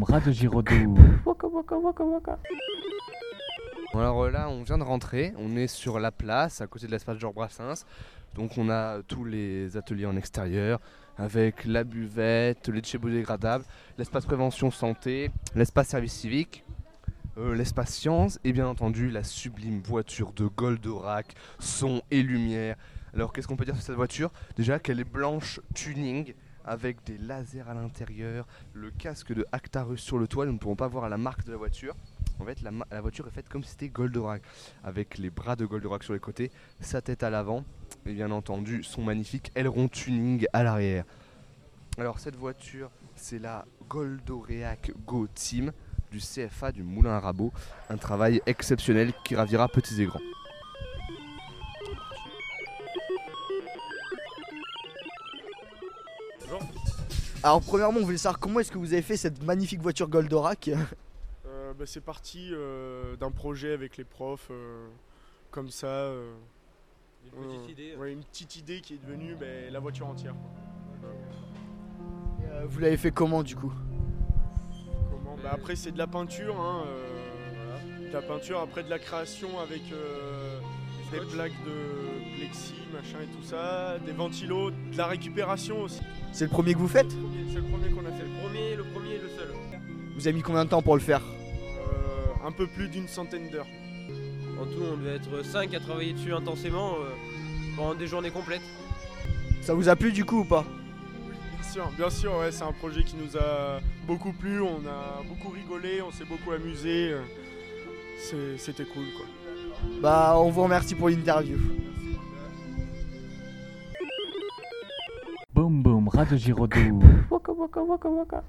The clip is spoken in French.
boum, ras de Giraudoux. Waka waka waka waka. Bon, Alors euh, là, on vient de rentrer, on est sur la place, à côté de l'espace Georges Brassens. Donc on a tous les ateliers en extérieur, avec la buvette, les biodégradables, l'espace prévention santé, l'espace service civique, euh, l'espace sciences et bien entendu la sublime voiture de Goldorak, son et lumière. Alors qu'est-ce qu'on peut dire sur cette voiture? Déjà qu'elle est blanche tuning avec des lasers à l'intérieur, le casque de Actarus sur le toit, nous ne pourrons pas voir la marque de la voiture. En fait, la, voiture est faite comme si c'était Goldorak, avec les bras de Goldorak sur les côtés, sa tête à l'avant, et bien entendu son magnifique aileron tuning à l'arrière. Alors cette voiture, c'est la Goldoreac Go Team du CFA du Moulin à Rabot, un travail exceptionnel qui ravira petits et grands. Alors premièrement, on voulait savoir comment est-ce que vous avez fait cette magnifique voiture Goldorak Euh, bah, c'est parti euh, d'un projet avec les profs, euh, comme ça. euh, Une petite euh, idée. ouais, une petite idée qui est devenue bah, la voiture entière. quoi. Euh, Vous l'avez fait comment du coup? Comment? Bah, Après, c'est de la peinture. hein, euh, de la peinture, après de la création avec euh, des plaques de plexi, machin et tout ça, des ventilos, de la récupération aussi. C'est le premier que vous faites? C'est le premier qu'on a fait. Le premier, le premier et le seul. Vous avez mis combien de temps pour le faire? Euh, un peu plus d'une centaine d'heures. En tout, on devait être 5 à travailler dessus intensément euh, pendant des journées complètes. Ça vous a plu du coup ou pas? Bien sûr, bien sûr, ouais, c'est un projet qui nous a beaucoup plu, on a beaucoup rigolé, on s'est beaucoup amusé. euh, C'était cool quoi. Bah on vous remercie pour l'interview. Boum boum, de Giraudoux.